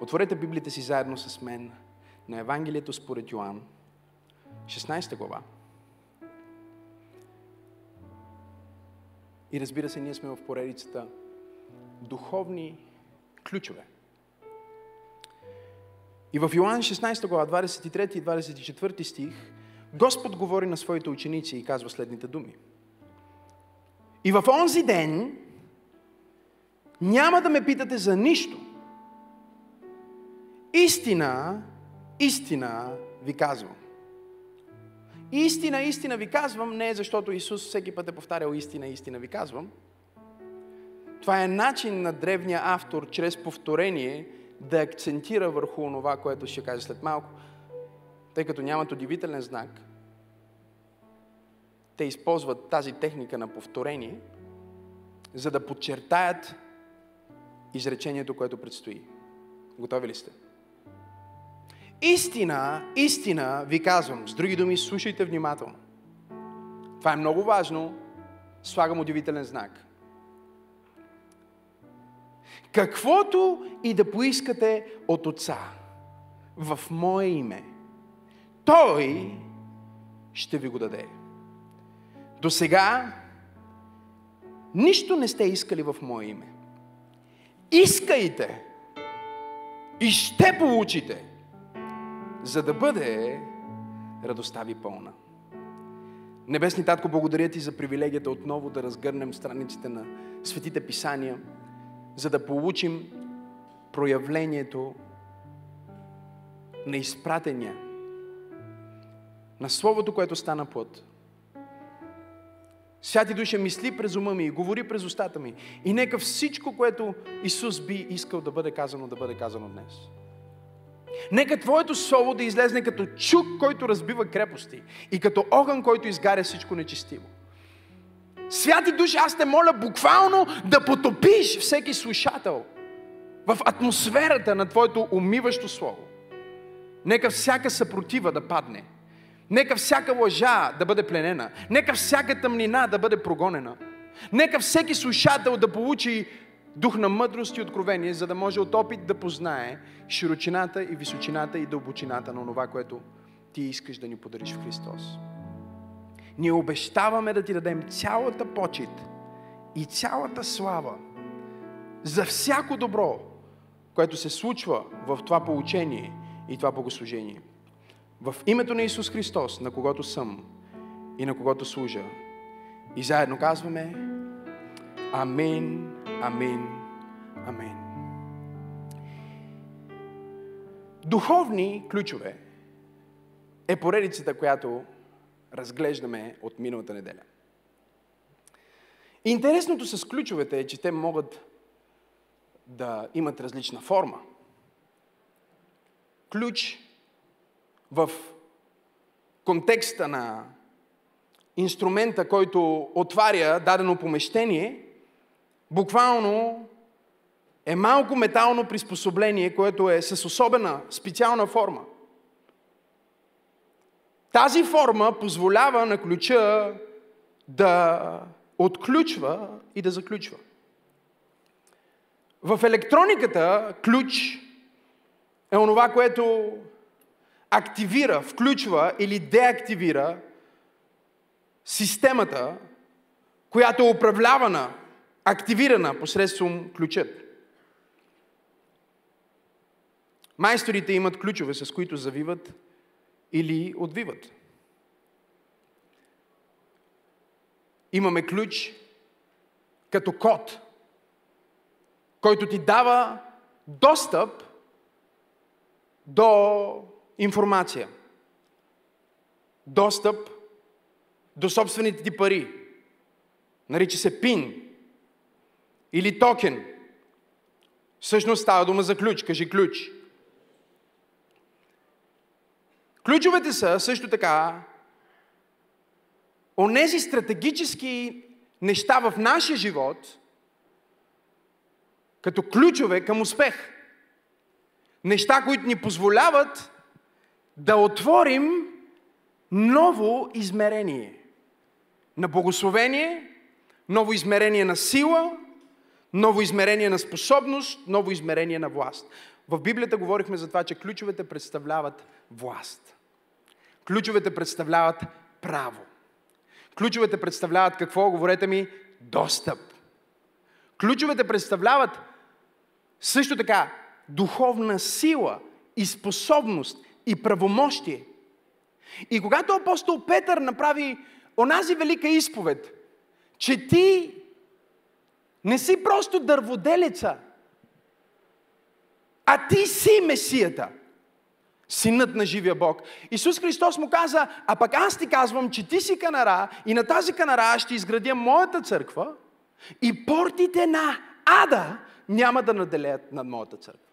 Отворете Библията си заедно с мен на Евангелието според Йоанн, 16 глава. И разбира се, ние сме в поредицата духовни ключове. И в Йоанн 16 глава, 23 и 24 стих, Господ говори на своите ученици и казва следните думи. И в онзи ден няма да ме питате за нищо. Истина, истина ви казвам. Истина, истина ви казвам, не е защото Исус всеки път е повтарял истина, истина ви казвам. Това е начин на древния автор, чрез повторение, да акцентира върху това, което ще каже след малко. Тъй като нямат удивителен знак, те използват тази техника на повторение, за да подчертаят изречението, което предстои. Готови ли сте? Истина, истина ви казвам. С други думи, слушайте внимателно. Това е много важно. Слагам удивителен знак. Каквото и да поискате от Отца в Мое име, Той ще ви го даде. До сега нищо не сте искали в Мое име. Искайте и ще получите за да бъде радостта ви пълна. Небесни Татко, благодаря ти за привилегията отново да разгърнем страниците на Светите Писания, за да получим проявлението на изпратения, на Словото, което стана плът. Святи Душа, мисли през ума ми говори през устата ми. И нека всичко, което Исус би искал да бъде казано, да бъде казано днес. Нека Твоето Слово да излезне като чук, който разбива крепости и като огън, който изгаря всичко нечестиво. Святи Душ, аз те моля буквално да потопиш всеки слушател в атмосферата на Твоето умиващо Слово. Нека всяка съпротива да падне. Нека всяка лъжа да бъде пленена. Нека всяка тъмнина да бъде прогонена. Нека всеки слушател да получи дух на мъдрост и откровение, за да може от опит да познае широчината и височината и дълбочината на това, което ти искаш да ни подариш в Христос. Ние обещаваме да ти дадем цялата почет и цялата слава за всяко добро, което се случва в това получение и това богослужение. В името на Исус Христос, на когото съм и на когото служа. И заедно казваме Амин, амин, амин. Духовни ключове е поредицата, която разглеждаме от миналата неделя. Интересното с ключовете е, че те могат да имат различна форма. Ключ в контекста на инструмента, който отваря дадено помещение, буквално е малко метално приспособление, което е с особена, специална форма. Тази форма позволява на ключа да отключва и да заключва. В електрониката ключ е онова, което активира, включва или деактивира системата, която е управлявана активирана посредством ключът. Майсторите имат ключове, с които завиват или отвиват. Имаме ключ като код, който ти дава достъп до информация. Достъп до собствените ти пари. Нарича се пин. Или токен. Всъщност става дума за ключ. Кажи ключ. Ключовете са също така онези стратегически неща в нашия живот, като ключове към успех. Неща, които ни позволяват да отворим ново измерение на благословение, ново измерение на сила, ново измерение на способност, ново измерение на власт. В Библията говорихме за това, че ключовете представляват власт. Ключовете представляват право. Ключовете представляват какво? Говорете ми, достъп. Ключовете представляват също така духовна сила и способност и правомощие. И когато апостол Петър направи онази велика изповед, че ти не си просто дърводелица, а ти си Месията, синът на живия Бог. Исус Христос му каза, а пък аз ти казвам, че ти си канара и на тази канара аз ще изградя моята църква и портите на ада няма да наделят над моята църква.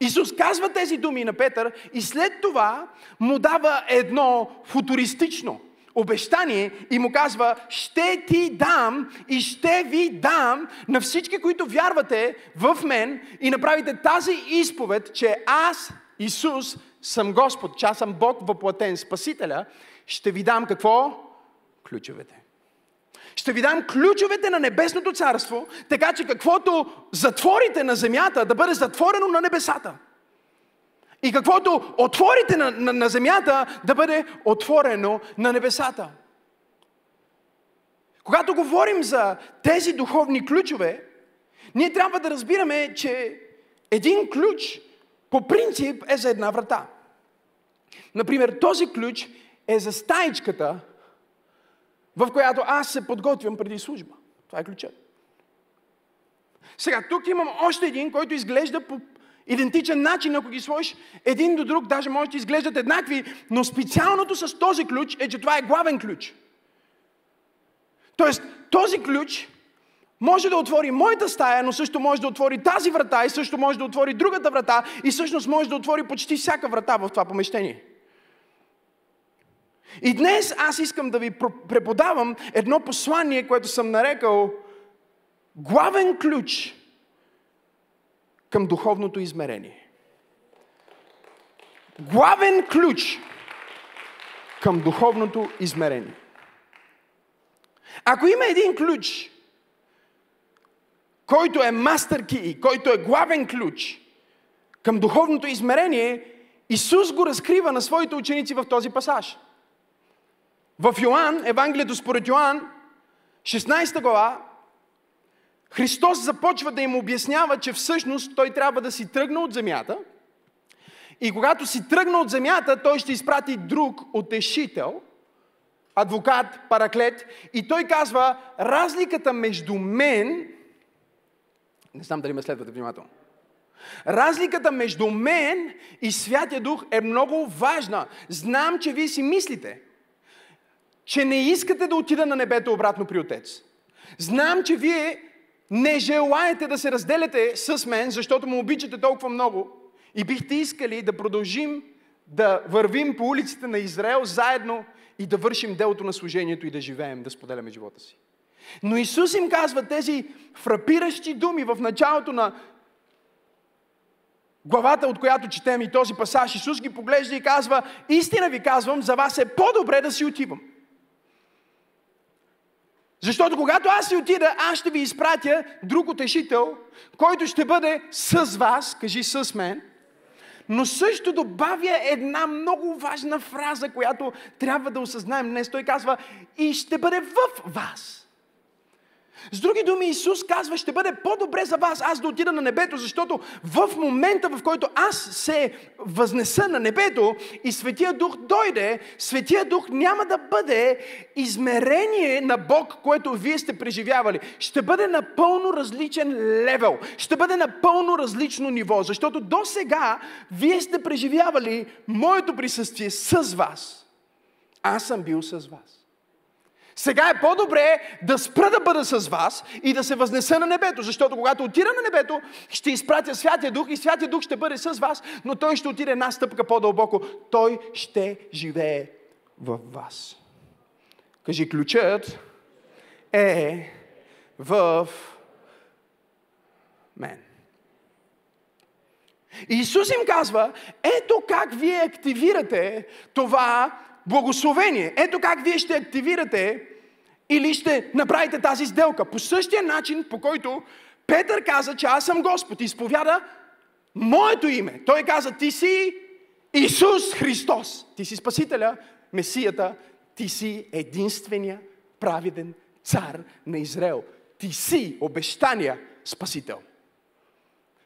Исус казва тези думи на Петър и след това му дава едно футуристично обещание и му казва, ще ти дам и ще ви дам на всички, които вярвате в мен и направите тази изповед, че аз, Исус, съм Господ, че аз съм Бог въплатен, Спасителя, ще ви дам какво? Ключовете. Ще ви дам ключовете на небесното царство, така че каквото затворите на земята, да бъде затворено на небесата. И каквото отворите на, на, на земята, да бъде отворено на небесата. Когато говорим за тези духовни ключове, ние трябва да разбираме, че един ключ по принцип е за една врата. Например, този ключ е за стаичката, в която аз се подготвям преди служба. Това е ключът. Сега, тук имам още един, който изглежда по идентичен начин, ако ги сложиш един до друг, даже може да изглеждат еднакви, но специалното с този ключ е, че това е главен ключ. Тоест, този ключ може да отвори моята стая, но също може да отвори тази врата и също може да отвори другата врата и всъщност може да отвори почти всяка врата в това помещение. И днес аз искам да ви преподавам едно послание, което съм нарекал главен ключ към духовното измерение. Главен ключ към духовното измерение. Ако има един ключ, който е мастер ки, който е главен ключ към духовното измерение, Исус го разкрива на своите ученици в този пасаж. В Йоанн, Евангелието според Йоанн, 16 глава, Христос започва да им обяснява, че всъщност той трябва да си тръгне от земята и когато си тръгне от земята, той ще изпрати друг отешител, адвокат, параклет и той казва, разликата между мен, не знам дали ме следвате внимателно, Разликата между мен и Святия Дух е много важна. Знам, че вие си мислите, че не искате да отида на небето обратно при Отец. Знам, че вие не желаете да се разделяте с мен, защото му обичате толкова много и бихте искали да продължим да вървим по улиците на Израел заедно и да вършим делото на служението и да живеем, да споделяме живота си. Но Исус им казва тези фрапиращи думи в началото на главата, от която четем и този пасаж. Исус ги поглежда и казва, истина ви казвам, за вас е по-добре да си отивам. Защото когато аз си отида, аз ще ви изпратя друг утешител, който ще бъде с вас, кажи с мен, но също добавя една много важна фраза, която трябва да осъзнаем днес. Той казва, и ще бъде в вас. С други думи, Исус казва, ще бъде по-добре за вас аз да отида на небето, защото в момента, в който аз се възнеса на небето и Светия Дух дойде, Светия Дух няма да бъде измерение на Бог, което вие сте преживявали. Ще бъде напълно различен левел. Ще бъде напълно различно ниво, защото до сега вие сте преживявали моето присъствие с вас. Аз съм бил с вас. Сега е по-добре да спра да бъда с вас и да се възнеса на небето, защото когато отида на небето, ще изпратя Святия Дух и Святия Дух ще бъде с вас, но Той ще отиде една стъпка по-дълбоко. Той ще живее в вас. Кажи, ключът е в мен. И Исус им казва, ето как вие активирате това благословение. Ето как вие ще активирате Или ще направите тази сделка. По същия начин, по който Петър каза, че аз съм Господ, изповяда моето име. Той каза, ти си Исус Христос. Ти си Спасителя, Месията, ти си единствения праведен цар на Израел. Ти си обещания Спасител.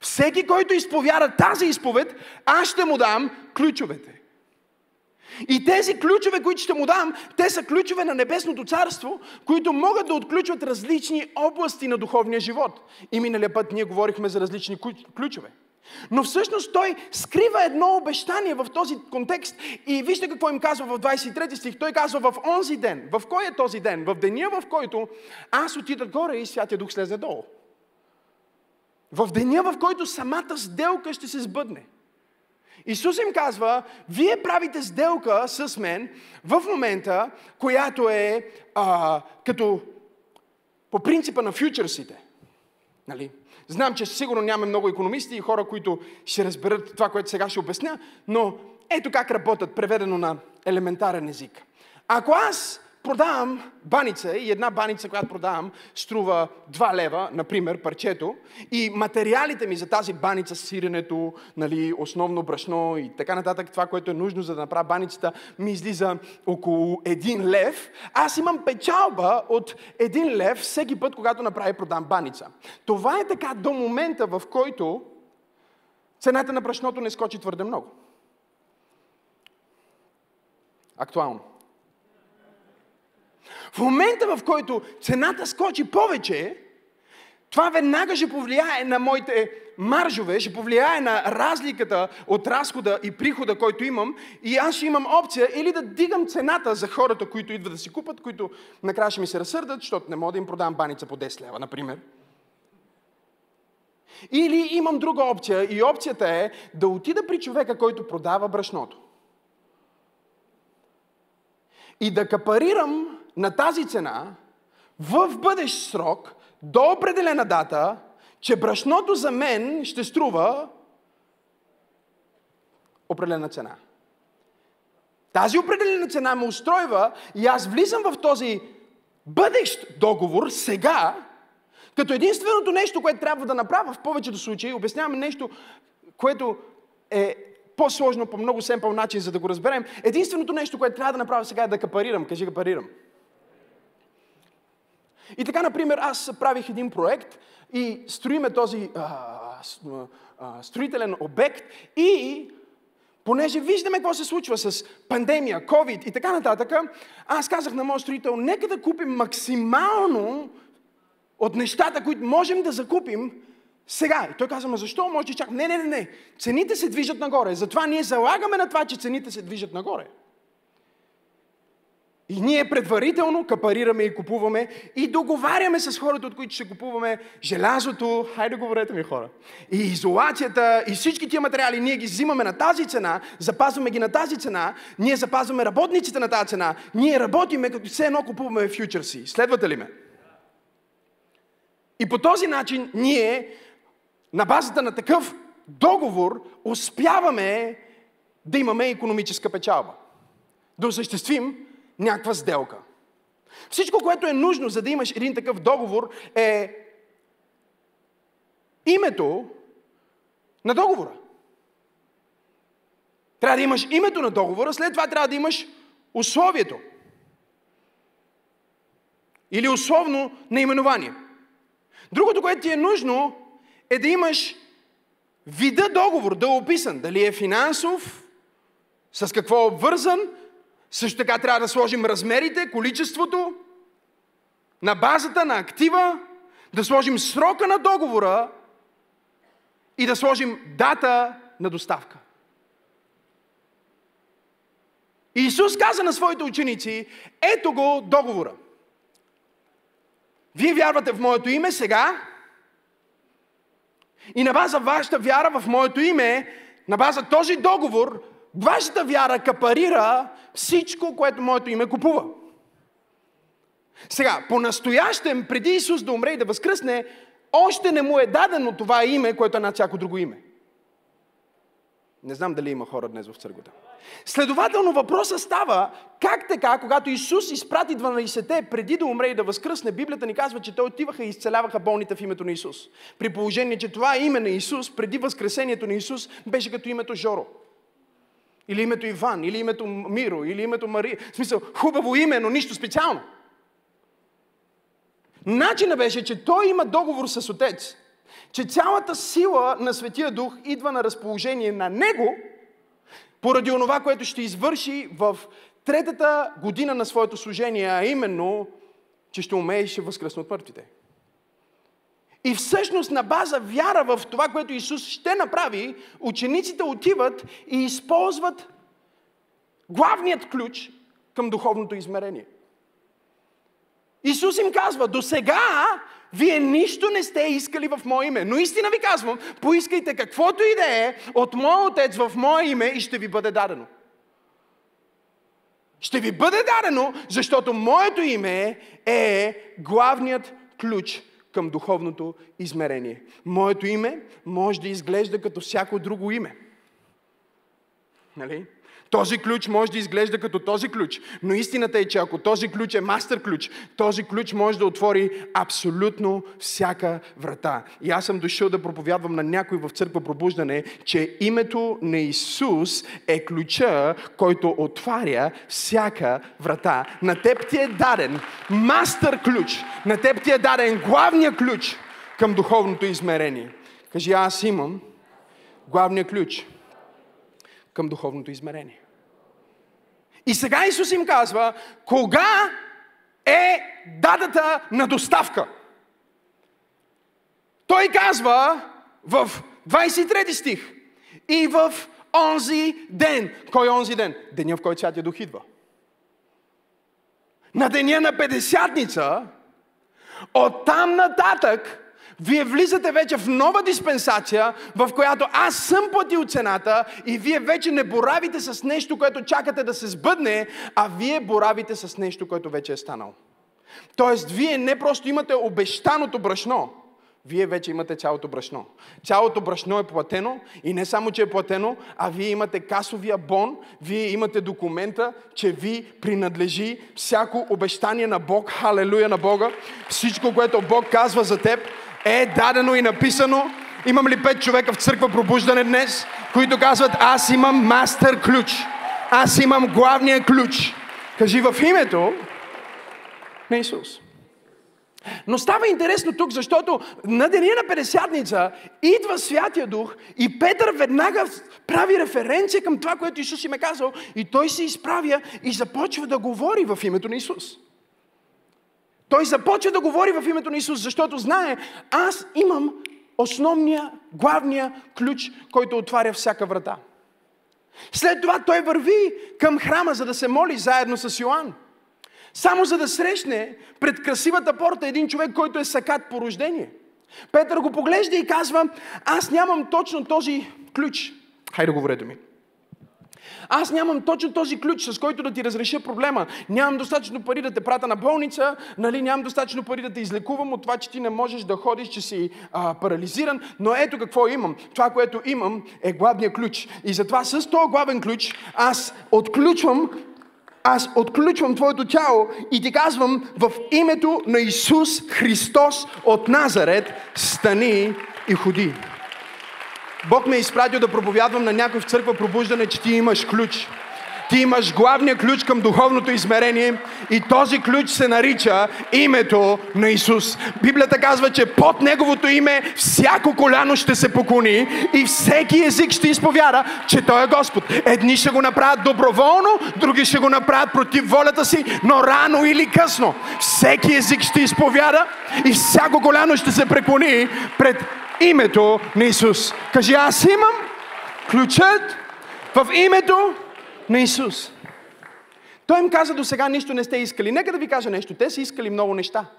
Всеки, който изповяда тази изповед, аз ще му дам ключовете. И тези ключове, които ще му дам, те са ключове на Небесното царство, които могат да отключват различни области на духовния живот. И миналия път ние говорихме за различни ключове. Но всъщност той скрива едно обещание в този контекст. И вижте какво им казва в 23 стих. Той казва в онзи ден. В кой е този ден? В деня, в който аз отида горе и Святия Дух слезе долу. В деня, в който самата сделка ще се сбъдне. Исус им казва, вие правите сделка с мен в момента, която е а, като по принципа на фьючерсите. Нали? Знам, че сигурно няма много економисти и хора, които ще разберат това, което сега ще обясня, но ето как работят, преведено на елементарен език. Ако аз продавам баница и една баница, която продавам, струва 2 лева, например, парчето, и материалите ми за тази баница, сиренето, нали, основно брашно и така нататък, това, което е нужно за да направя баницата, ми излиза около 1 лев, аз имам печалба от 1 лев всеки път, когато направя и продам баница. Това е така до момента, в който цената на брашното не скочи твърде много. Актуално. В момента, в който цената скочи повече, това веднага ще повлияе на моите маржове, ще повлияе на разликата от разхода и прихода, който имам. И аз ще имам опция или да дигам цената за хората, които идват да си купат, които накрая ще ми се разсърдат, защото не мога да им продам баница по 10 лева, например. Или имам друга опция и опцията е да отида при човека, който продава брашното. И да капарирам на тази цена в бъдещ срок, до определена дата, че брашното за мен ще струва определена цена. Тази определена цена ме устройва и аз влизам в този бъдещ договор сега, като единственото нещо, което трябва да направя в повечето случаи, обясняваме нещо, което е по-сложно по много семпъл начин, за да го разберем. Единственото нещо, което трябва да направя сега е да капарирам. Кажи капарирам. И така, например, аз правих един проект и строиме този а, а, строителен обект и понеже виждаме какво се случва с пандемия, COVID и така нататък, аз казах на моят строител, нека да купим максимално от нещата, които можем да закупим сега. И той каза, ма защо? Може да чакам. Не, не, не, не. Цените се движат нагоре. Затова ние залагаме на това, че цените се движат нагоре. И ние предварително капарираме и купуваме и договаряме с хората, от които ще купуваме желязото, хайде говорете ми хора, и изолацията, и всички тия материали, ние ги взимаме на тази цена, запазваме ги на тази цена, ние запазваме работниците на тази цена, ние работиме като все едно купуваме фьючерси. Следвате ли ме? И по този начин ние, на базата на такъв договор, успяваме да имаме економическа печалба. Да осъществим някаква сделка. Всичко, което е нужно, за да имаш един такъв договор, е името на договора. Трябва да имаш името на договора, след това трябва да имаш условието. Или условно наименование. Другото, което ти е нужно, е да имаш вида договор, да е описан. Дали е финансов, с какво е обвързан, също така трябва да сложим размерите, количеството, на базата на актива, да сложим срока на договора и да сложим дата на доставка. Исус каза на своите ученици, ето го договора. Вие вярвате в моето име сега и на база вашата вяра в моето име, на база този договор, Вашата вяра капарира всичко, което моето име купува. Сега, по-настоящем, преди Исус да умре и да възкръсне, още не му е дадено това име, което е над всяко друго име. Не знам дали има хора днес в църквата. Следователно въпросът става, как така, когато Исус изпрати 12-те преди да умре и да възкръсне, Библията ни казва, че те отиваха и изцеляваха болните в името на Исус. При положение, че това име на Исус, преди възкресението на Исус, беше като името Жоро. Или името Иван, или името Миро, или името Мария. В смисъл, хубаво име, но нищо специално. Начинът беше, че той има договор с Отец, че цялата сила на Светия Дух идва на разположение на Него, поради онова, което ще извърши в третата година на своето служение, а именно, че ще умее и ще възкръсне от мъртвите. И всъщност на база вяра в това, което Исус ще направи, учениците отиват и използват главният ключ към духовното измерение. Исус им казва, до сега вие нищо не сте искали в Мое име. Но истина ви казвам, поискайте каквото и да е от Моя Отец в Мое име и ще ви бъде дадено. Ще ви бъде дадено, защото Моето име е главният ключ към духовното измерение. Моето име може да изглежда като всяко друго име. Нали? Този ключ може да изглежда като този ключ, но истината е, че ако този ключ е мастер ключ, този ключ може да отвори абсолютно всяка врата. И аз съм дошъл да проповядвам на някой в църква пробуждане, че името на Исус е ключа, който отваря всяка врата. На теб ти е даден мастер ключ, на теб ти е даден главния ключ към духовното измерение. Кажи, аз имам главния ключ към духовното измерение. И сега Исус им казва, кога е датата на доставка. Той казва в 23 стих и в онзи ден. Кой е онзи ден? Деня, в който Святия Дух идва. На деня на Педесятница, от там нататък, вие влизате вече в нова диспенсация, в която аз съм платил цената и вие вече не боравите с нещо, което чакате да се сбъдне, а вие боравите с нещо, което вече е станало. Тоест, вие не просто имате обещаното брашно, вие вече имате цялото брашно. Цялото брашно е платено и не само, че е платено, а вие имате касовия бон, вие имате документа, че ви принадлежи всяко обещание на Бог, халелуя на Бога, всичко, което Бог казва за теб, е дадено и написано. Имам ли пет човека в църква пробуждане днес, които казват, аз имам мастер ключ. Аз имам главния ключ. Кажи в името на Исус. Но става интересно тук, защото на деня на Педесятница идва Святия Дух и Петър веднага прави референция към това, което Исус им е казал и той се изправя и започва да говори в името на Исус. Той започва да говори в името на Исус, защото знае, аз имам основния, главния ключ, който отваря всяка врата. След това той върви към храма, за да се моли заедно с Йоанн. Само за да срещне пред красивата порта един човек, който е сакат по рождение. Петър го поглежда и казва, аз нямам точно този ключ. Хайде говорете ми. Аз нямам точно този ключ, с който да ти разреша проблема. Нямам достатъчно пари да те прата на болница, нали? нямам достатъчно пари да те излекувам от това, че ти не можеш да ходиш, че си а, парализиран. Но ето какво имам. Това, което имам, е главния ключ. И затова с този главен ключ аз отключвам аз отключвам твоето тяло и ти казвам в името на Исус Христос от Назарет, стани и ходи. Бог ме е изпратил да проповядвам на някой в църква пробуждане, че ти имаш ключ. Ти имаш главния ключ към духовното измерение и този ключ се нарича името на Исус. Библията казва, че под Неговото име всяко коляно ще се поклони и всеки език ще изповяда, че Той е Господ. Едни ще го направят доброволно, други ще го направят против волята си, но рано или късно всеки език ще изповяда и всяко коляно ще се преклони пред името на Исус. Кажи, аз имам ключът в името на Исус. Той им каза до сега нищо не сте искали. Нека да ви кажа нещо. Те са искали много неща.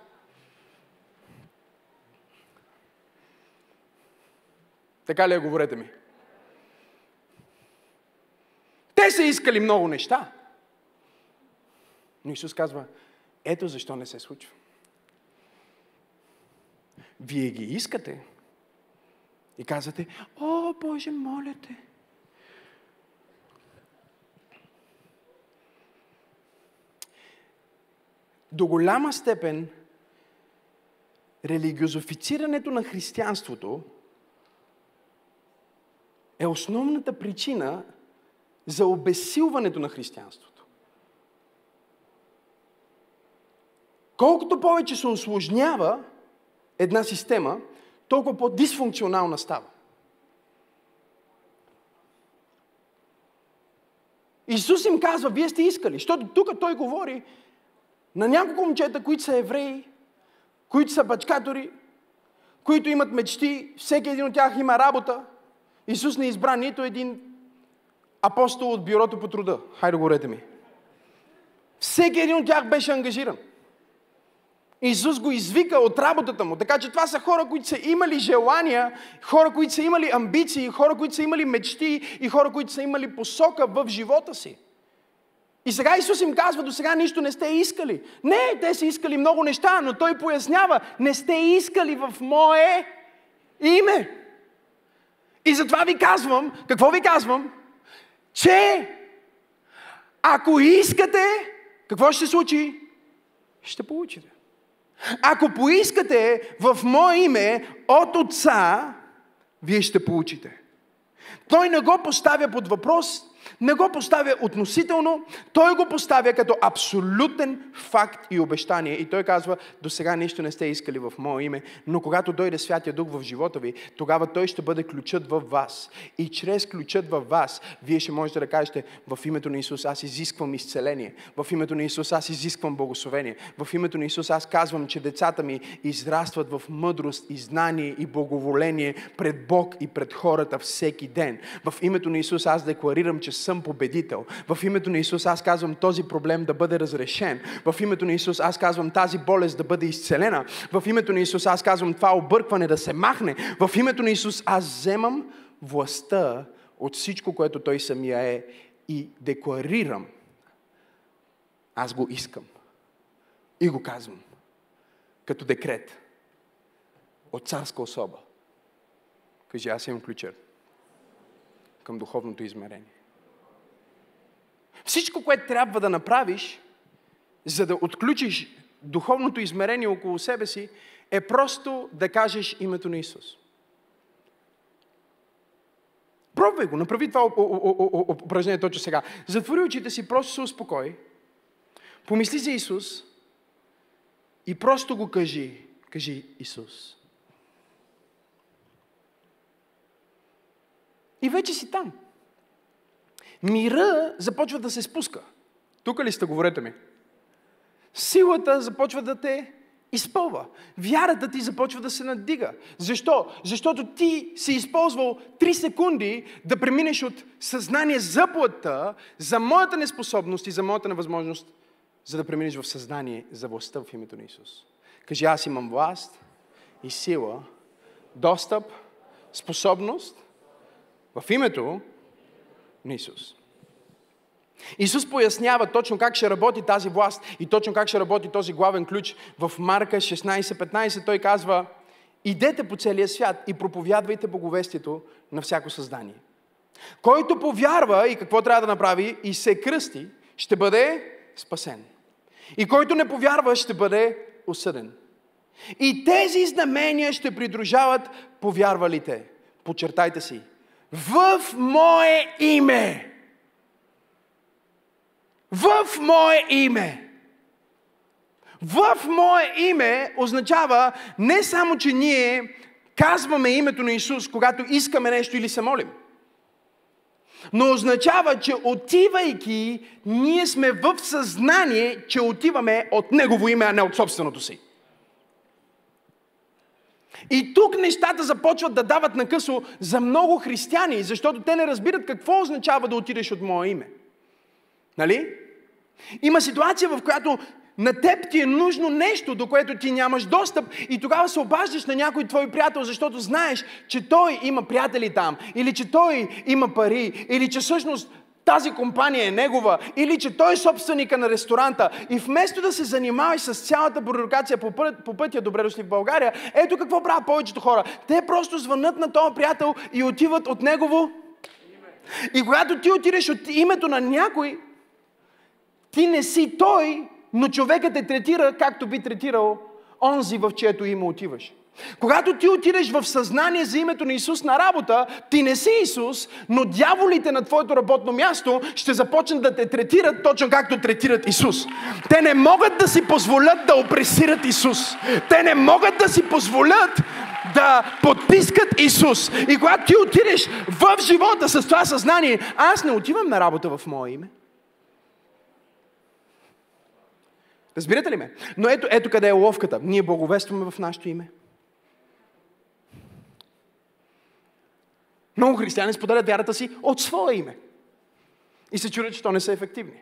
Така ли е, говорете ми? Те са искали много неща. Но Исус казва, ето защо не се случва. Вие ги искате, и казвате, о, Боже, моля те, до голяма степен религиозофицирането на християнството е основната причина за обесилването на християнството. Колкото повече се осложнява една система, толкова по-дисфункционална става. Исус им казва, вие сте искали, защото тук той говори на няколко момчета, които са евреи, които са бачкатори, които имат мечти, всеки един от тях има работа. Исус не избра нито един апостол от бюрото по труда. Хайде, говорете ми. Всеки един от тях беше ангажиран. Исус го извика от работата му. Така че това са хора, които са имали желания, хора, които са имали амбиции, хора, които са имали мечти и хора, които са имали посока в живота си. И сега Исус им казва, до сега нищо не сте искали. Не, те са искали много неща, но Той пояснява, не сте искали в Мое име. И затова ви казвам, какво ви казвам? Че ако искате, какво ще се случи? Ще получите. Ако поискате в Мое име от Отца, вие ще получите. Той не го поставя под въпрос, не го поставя относително, той го поставя като абсолютен факт и обещание. И той казва, до сега нищо не сте искали в Мое име, но когато дойде Святия Дух в живота ви, тогава той ще бъде ключът в вас. И чрез ключът в вас, вие ще можете да кажете, в името на Исус аз изисквам изцеление. В името на Исус аз изисквам благословение. В името на Исус аз казвам, че децата ми израстват в мъдрост и знание и благоволение пред Бог и пред хората всеки ден. В името на Исус аз декларирам, че съм победител. В името на Исус аз казвам този проблем да бъде разрешен. В името на Исус аз казвам тази болест да бъде изцелена. В името на Исус аз казвам това объркване да се махне. В името на Исус аз вземам властта от всичко, което Той самия е и декларирам. Аз го искам. И го казвам. Като декрет. От царска особа. Кажи, аз имам ключа към духовното измерение. Всичко, което трябва да направиш, за да отключиш духовното измерение около себе си, е просто да кажеш името на Исус. Пробвай го, направи това упражнение точно сега. Затвори очите си, просто се успокой. Помисли за Исус и просто го кажи. Кажи Исус. И вече си там. Мира започва да се спуска. Тук ли сте, говорете ми? Силата започва да те изпълва. Вярата ти започва да се надига. Защо? Защото ти си използвал 3 секунди да преминеш от съзнание за плътта, за моята неспособност и за моята невъзможност, за да преминеш в съзнание за властта в името на Исус. Кажи, аз имам власт и сила, достъп, способност в името на Исус. Исус пояснява точно как ще работи тази власт и точно как ще работи този главен ключ. В Марка 16-15 той казва, идете по целия свят и проповядвайте боговестието на всяко създание. Който повярва и какво трябва да направи и се кръсти, ще бъде спасен. И който не повярва, ще бъде осъден. И тези знамения ще придружават повярвалите. Почертайте си в мое име. В мое име. В мое име означава не само, че ние казваме името на Исус, когато искаме нещо или се молим. Но означава, че отивайки, ние сме в съзнание, че отиваме от Негово име, а не от собственото си. И тук нещата започват да дават накъсо за много християни, защото те не разбират какво означава да отидеш от мое име. Нали? Има ситуация, в която на теб ти е нужно нещо, до което ти нямаш достъп и тогава се обаждаш на някой твой приятел, защото знаеш, че той има приятели там, или че той има пари, или че всъщност тази компания е негова, или че той е собственика на ресторанта и вместо да се занимаваш с цялата бюрокрация по, път, по пътя добре дошли в България, ето какво правят повечето хора. Те просто звънат на този приятел и отиват от негово. И когато ти отидеш от името на някой, ти не си той, но човекът те третира както би третирал онзи, в чието име отиваш. Когато ти отидеш в съзнание за името на Исус на работа, ти не си Исус, но дяволите на твоето работно място ще започнат да те третират точно както третират Исус. Те не могат да си позволят да опресират Исус. Те не могат да си позволят да потискат Исус. И когато ти отидеш в живота с това съзнание, аз не отивам на работа в Мое име. Разбирате ли ме? Но ето, ето къде е ловката. Ние благовестваме в нашето име. Много християни споделят вярата си от своя име. И се чудят, че то не са ефективни.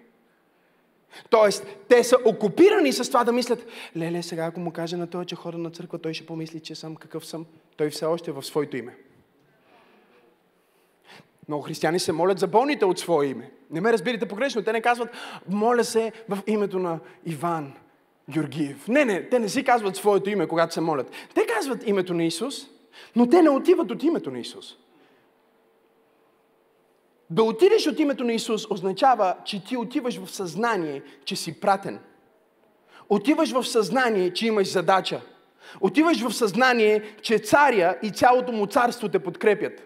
Тоест, те са окупирани с това да мислят, леле, сега ако му каже на той, че хода на църква, той ще помисли, че съм какъв съм. Той все още е в своето име. Много християни се молят за болните от свое име. Не ме разбирате погрешно. Те не казват, моля се в името на Иван Георгиев. Не, не, те не си казват своето име, когато се молят. Те казват името на Исус, но те не отиват от името на Исус. Да отидеш от името на Исус означава, че ти отиваш в съзнание, че си пратен. Отиваш в съзнание, че имаш задача. Отиваш в съзнание, че царя и цялото му царство те подкрепят.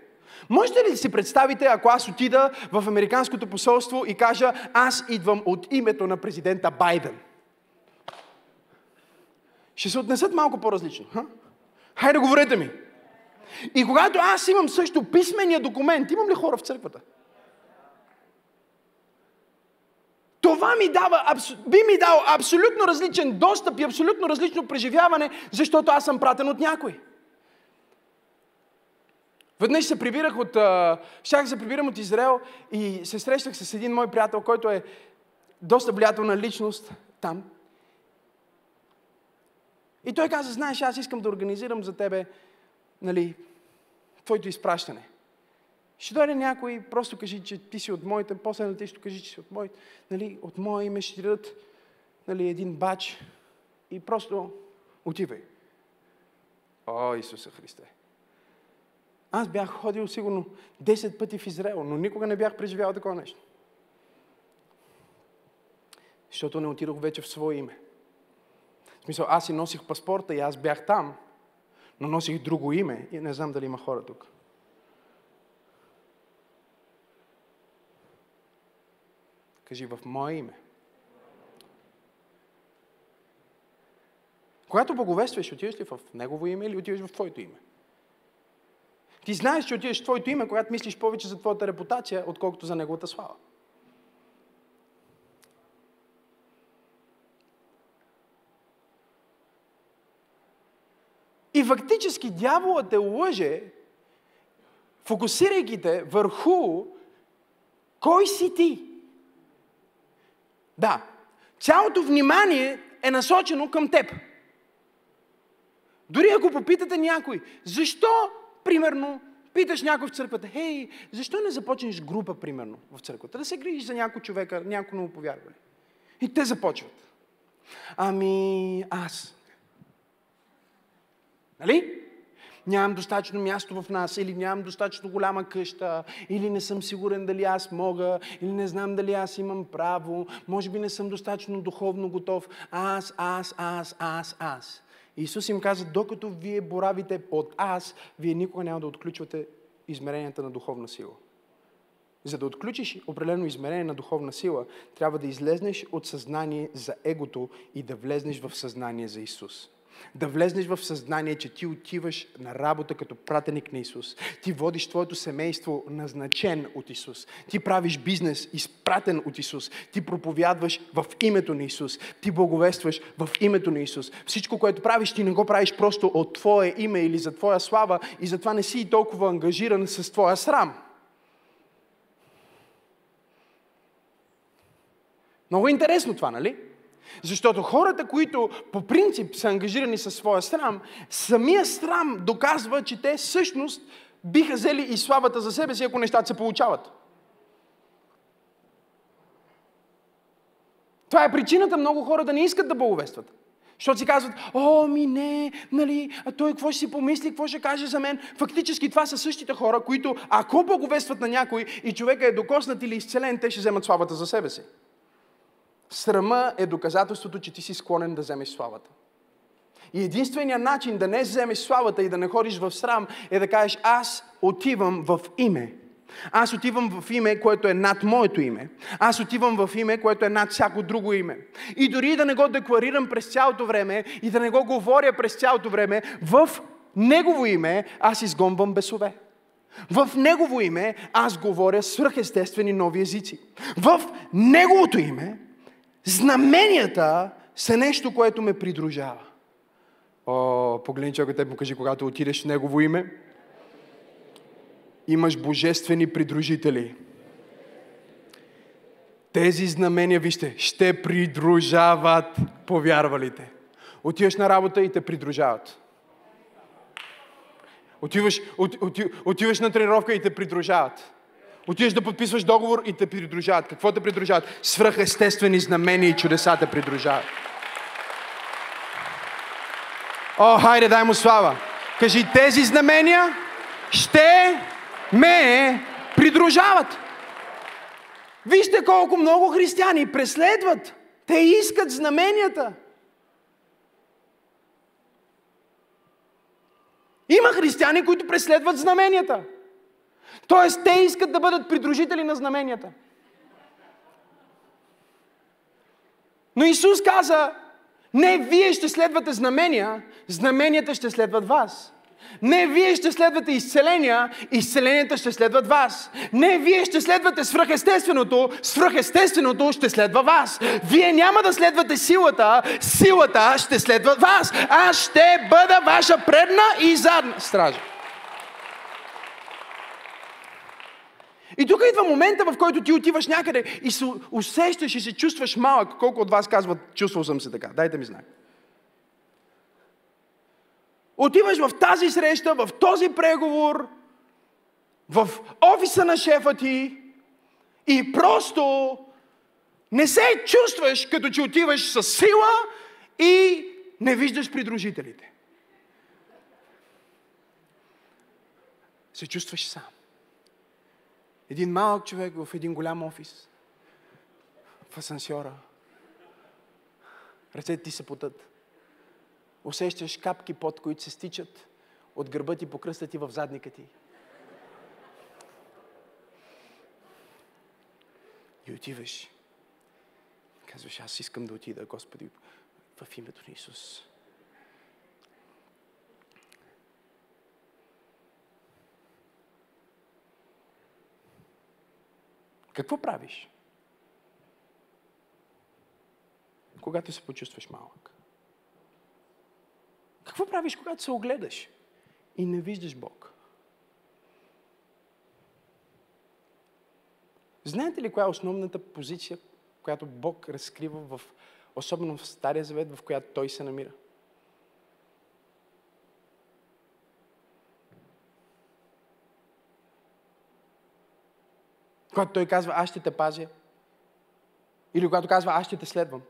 Можете ли да си представите, ако аз отида в Американското посолство и кажа, аз идвам от името на президента Байден? Ще се отнесат малко по-различно. Ха? Хайде, говорете ми. И когато аз имам също писмения документ, имам ли хора в църквата? Това ми дава, би ми дал абсолютно различен достъп и абсолютно различно преживяване, защото аз съм пратен от някой. Веднъж се прибирах от... щях се прибирам от Израел и се срещах с един мой приятел, който е доста влиятелна личност там. И той каза, знаеш, аз искам да организирам за тебе, нали, твоето изпращане. Ще дойде някой, просто кажи, че ти си от моите, после на ти ще кажи, че си от моите, нали, от мое име ще ти дадат нали, един бач и просто отивай. О, Исуса Христе! Аз бях ходил сигурно 10 пъти в Израел, но никога не бях преживял такова нещо. Защото не отидох вече в свое име. В смисъл, аз си носих паспорта и аз бях там, но носих друго име и не знам дали има хора тук. Кажи в мое име. Когато боговестваш, отиваш ли в Негово име или отиваш в Твоето име? Ти знаеш, че отиваш в Твоето име, когато мислиш повече за Твоята репутация, отколкото за Неговата слава. И фактически дяволът те лъже, фокусирайки те върху кой си ти. Да, цялото внимание е насочено към теб. Дори ако попитате някой, защо, примерно, питаш някой в църквата, хей, защо не започнеш група, примерно, в църквата, да се грижиш за някой човека, някой ново повярване. И те започват. Ами, аз. Нали? Нямам достатъчно място в нас, или нямам достатъчно голяма къща, или не съм сигурен дали аз мога, или не знам дали аз имам право, може би не съм достатъчно духовно готов. Аз, аз, аз, аз, аз. Исус им каза, докато вие боравите от аз, вие никога няма да отключвате измеренията на духовна сила. За да отключиш определено измерение на духовна сила, трябва да излезнеш от съзнание за егото и да влезнеш в съзнание за Исус. Да влезнеш в съзнание, че ти отиваш на работа като пратеник на Исус. Ти водиш твоето семейство назначен от Исус. Ти правиш бизнес изпратен от Исус. Ти проповядваш в името на Исус. Ти благовестваш в името на Исус. Всичко, което правиш, ти не го правиш просто от Твое име или за Твоя слава и затова не си и толкова ангажиран с Твоя срам. Много интересно това, нали? Защото хората, които по принцип са ангажирани със своя срам, самия срам доказва, че те всъщност биха взели и славата за себе си, ако нещата се получават. Това е причината много хора да не искат да благовестват. Защото си казват, о, ми не, нали, а той какво ще си помисли, какво ще каже за мен. Фактически това са същите хора, които ако благовестват на някой и човека е докоснат или изцелен, те ще вземат славата за себе си. Срама е доказателството, че ти си склонен да вземеш славата. И единственият начин да не вземеш славата и да не ходиш в срам е да кажеш аз отивам в име. Аз отивам в име, което е над моето име. Аз отивам в име, което е над всяко друго име. И дори да не го декларирам през цялото време и да не го говоря през цялото време, в Негово име аз изгонвам бесове. В Негово име аз говоря свръхестествени нови езици. В Неговото име знаменията са нещо, което ме придружава. О, погледни човека те му кажи, когато отидеш в Негово име, имаш божествени придружители. Тези знамения, вижте, ще придружават повярвалите. Отиваш на работа и те придружават. Отиваш, от, от, отиваш на тренировка и те придружават. Отиваш да подписваш договор и те придружават. Какво те придружават? Свръхестествени знамения и чудеса те придружават. О, хайде, дай му слава. Кажи, тези знамения ще ме придружават. Вижте колко много християни преследват. Те искат знаменията. Има християни, които преследват знаменията. Тоест, те искат да бъдат придружители на знаменията. Но Исус каза, не вие ще следвате знамения, знаменията ще следват вас. Не вие ще следвате изцеления, изцеленията ще следват вас. Не вие ще следвате свръхестественото, свръхестественото ще следва вас. Вие няма да следвате силата, силата ще следва вас. Аз ще бъда ваша предна и задна стража. И тук идва момента, в който ти отиваш някъде и се усещаш и се чувстваш малък. Колко от вас казват, чувствал съм се така? Дайте ми знак. Отиваш в тази среща, в този преговор, в офиса на шефа ти и просто не се чувстваш като че отиваш с сила и не виждаш придружителите. Се чувстваш сам. Един малък човек в един голям офис, в асансьора. Ръцете ти се потът. Усещаш капки под, които се стичат от гърба ти по кръста ти в задника ти. И отиваш. Казваш, аз искам да отида, Господи, в името на Исус. Какво правиш? Когато се почувстваш малък. Какво правиш, когато се огледаш и не виждаш Бог? Знаете ли коя е основната позиция, която Бог разкрива в, особено в Стария Завет, в която Той се намира? Когато Той казва, аз ще те пазя. Или когато казва, аз ще те следвам.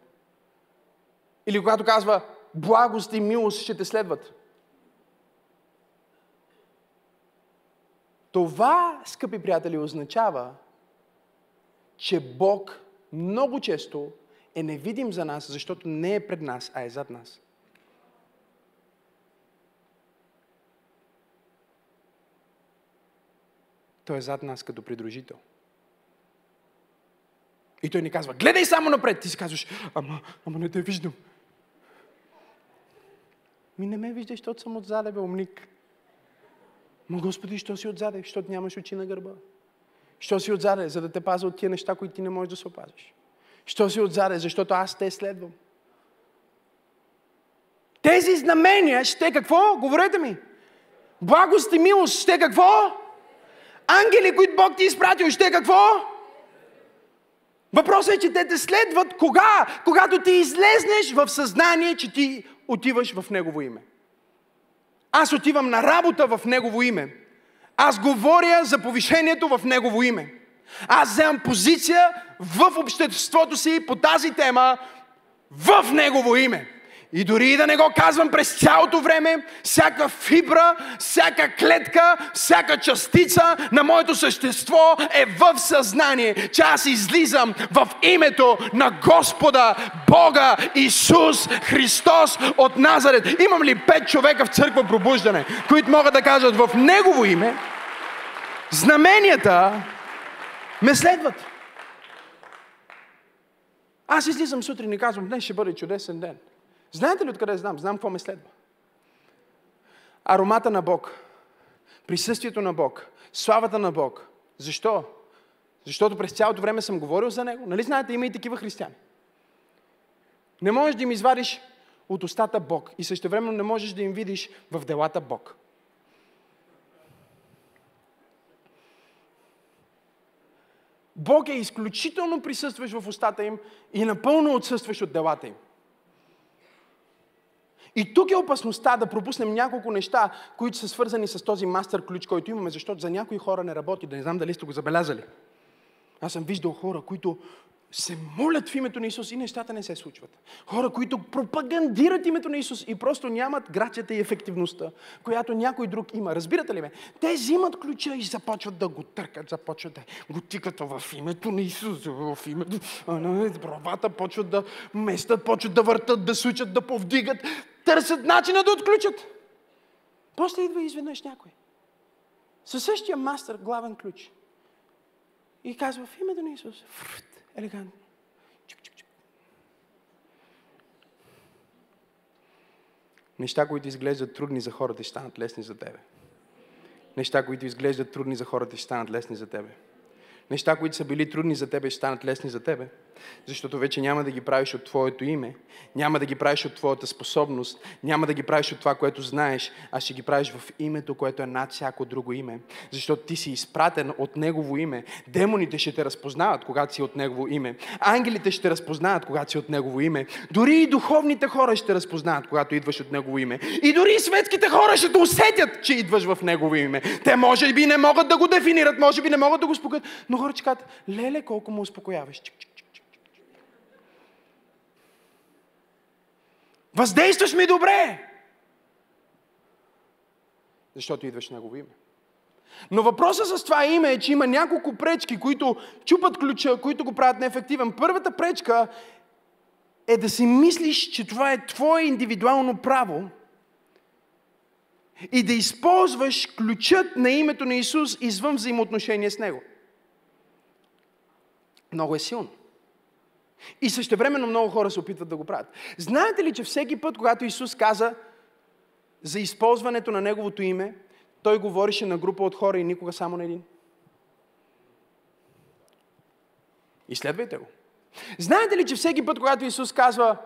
Или когато казва, благост и милост ще те следват. Това, скъпи приятели, означава, че Бог много често е невидим за нас, защото не е пред нас, а е зад нас. Той е зад нас като придружител. И той ни казва, гледай само напред. Ти си казваш, ама, ама не те виждам. Ми не ме виждаш, защото съм отзаде, бе, умник. Ма Господи, що си отзаде? Защото нямаш очи на гърба. Що си отзаде? За да те пазя от тия неща, които ти не можеш да се опазиш. Що си отзаде? Защото аз те следвам. Тези знамения ще какво? Говорете ми. Благост и милост ще какво? Ангели, които Бог ти е изпратил, ще какво? Въпросът е, че те те следват кога? Когато ти излезнеш в съзнание, че ти отиваш в Негово име. Аз отивам на работа в Негово име. Аз говоря за повишението в Негово име. Аз вземам позиция в обществото си по тази тема в Негово име. И дори и да не го казвам през цялото време, всяка фибра, всяка клетка, всяка частица на моето същество е в съзнание, че аз излизам в името на Господа, Бога, Исус Христос от Назарет. Имам ли пет човека в църква пробуждане, които могат да кажат в Негово име, знаменията ме следват. Аз излизам сутрин и казвам, днес ще бъде чудесен ден. Знаете ли откъде знам? Знам какво ме следва. Аромата на Бог, присъствието на Бог, славата на Бог. Защо? Защото през цялото време съм говорил за Него. Нали знаете, има и такива християни. Не можеш да им извадиш от устата Бог и също време не можеш да им видиш в делата Бог. Бог е изключително присъстващ в устата им и напълно отсъстващ от делата им. И тук е опасността да пропуснем няколко неща, които са свързани с този мастер ключ, който имаме, защото за някои хора не работи. Да не знам дали сте го забелязали. Аз съм виждал хора, които се молят в името на Исус и нещата не се случват. Хора, които пропагандират името на Исус и просто нямат грацията и ефективността, която някой друг има. Разбирате ли ме? Те взимат ключа и започват да го търкат, започват да го тикат в името на Исус, в името на правата, почват да местат, почват да въртат, да сучат, да повдигат, търсят начина да отключат. После идва изведнъж някой. Със същия мастър, главен ключ. И казва в името на Исус. Елегантно. Неща, които изглеждат трудни за хората, ще станат лесни за тебе. Неща, които изглеждат трудни за хората, ще станат лесни за тебе. Неща, които са били трудни за тебе, ще станат лесни за тебе. Защото вече няма да ги правиш от Твоето име, няма да ги правиш от Твоята способност, няма да ги правиш от това, което знаеш, а ще ги правиш в името, което е над всяко друго име. Защото ти си изпратен от Негово име. Демоните ще те разпознават, когато си от Негово име. Ангелите ще разпознават, когато си от Негово име. Дори и духовните хора ще разпознават, когато идваш от Негово име. И дори и светските хора ще те усетят, че идваш в Негово име. Те може би не могат да го дефинират, може би не могат да го успокоят, но хора ще кажат, леле, колко му успокояваш. Чик, чик. Въздействаш ми добре. Защото идваш Негово име. Но въпросът с това име е, че има няколко пречки, които чупат ключа, които го правят неефективен. Първата пречка е да си мислиш, че това е твое индивидуално право и да използваш ключът на името на Исус извън взаимоотношение с Него. Много е силно. И същевременно много хора се опитват да го правят. Знаете ли, че всеки път, когато Исус каза за използването на Неговото име, Той говорише на група от хора и никога само на един? Изследвайте го. Знаете ли, че всеки път, когато Исус казва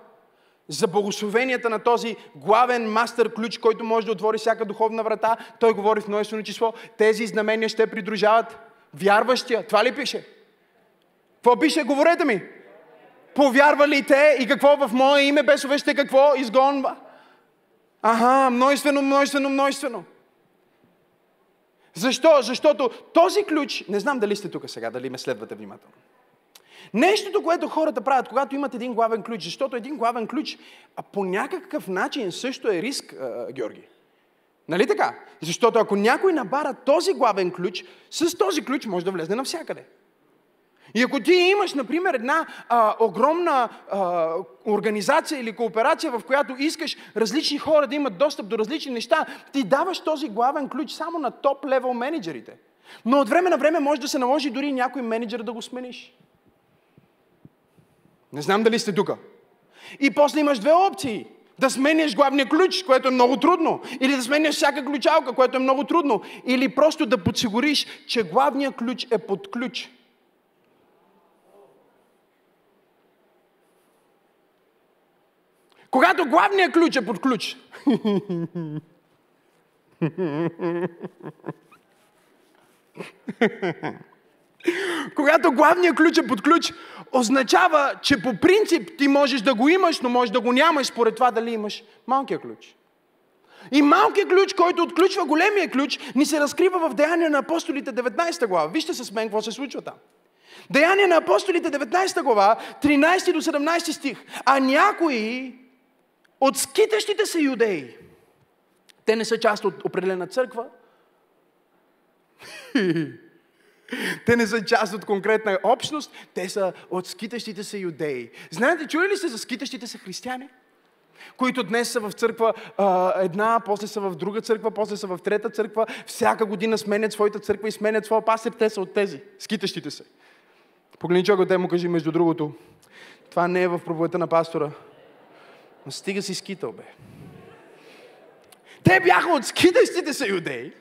за благословенията на този главен мастер ключ, който може да отвори всяка духовна врата, той говори в множествено число, тези знамения ще придружават вярващия. Това ли пише? Какво пише? Говорете ми повярвали те и какво в мое име бесове какво изгонва? Ага, множествено, множествено, множествено. Защо? Защото този ключ, не знам дали сте тук сега, дали ме следвате внимателно. Нещото, което хората правят, когато имат един главен ключ, защото един главен ключ а по някакъв начин също е риск, а, Георги. Нали така? Защото ако някой набара този главен ключ, с този ключ може да влезне навсякъде. И ако ти имаш, например, една а, огромна а, организация или кооперация, в която искаш различни хора да имат достъп до различни неща, ти даваш този главен ключ само на топ-левел менеджерите. Но от време на време може да се наложи дори някой менеджер да го смениш. Не знам дали сте тук. И после имаш две опции. Да сменяш главния ключ, което е много трудно. Или да сменяш всяка ключалка, което е много трудно. Или просто да подсигуриш, че главният ключ е под ключ. Когато главният ключ е под ключ. Когато главният ключ е под ключ, означава, че по принцип ти можеш да го имаш, но можеш да го нямаш според това дали имаш малкия ключ. И малкият ключ, който отключва големия ключ, ни се разкрива в Деяния на апостолите 19 глава. Вижте с мен какво се случва там. Деяния на апостолите 19 глава, 13 до 17 стих. А някои от скитащите се юдеи. Те не са част от определена църква. Те не са част от конкретна общност, те са от скитащите се юдеи. Знаете, чули ли сте за скитащите се християни? които днес са в църква а, една, после са в друга църква, после са в трета църква, всяка година сменят своята църква и сменят своя пастир, те са от тези, скитащите се. Погледни човек те му кажи, между другото, това не е в проповедта на пастора. Но стига си скитал, бе. Те бяха от скитащите се юдеи,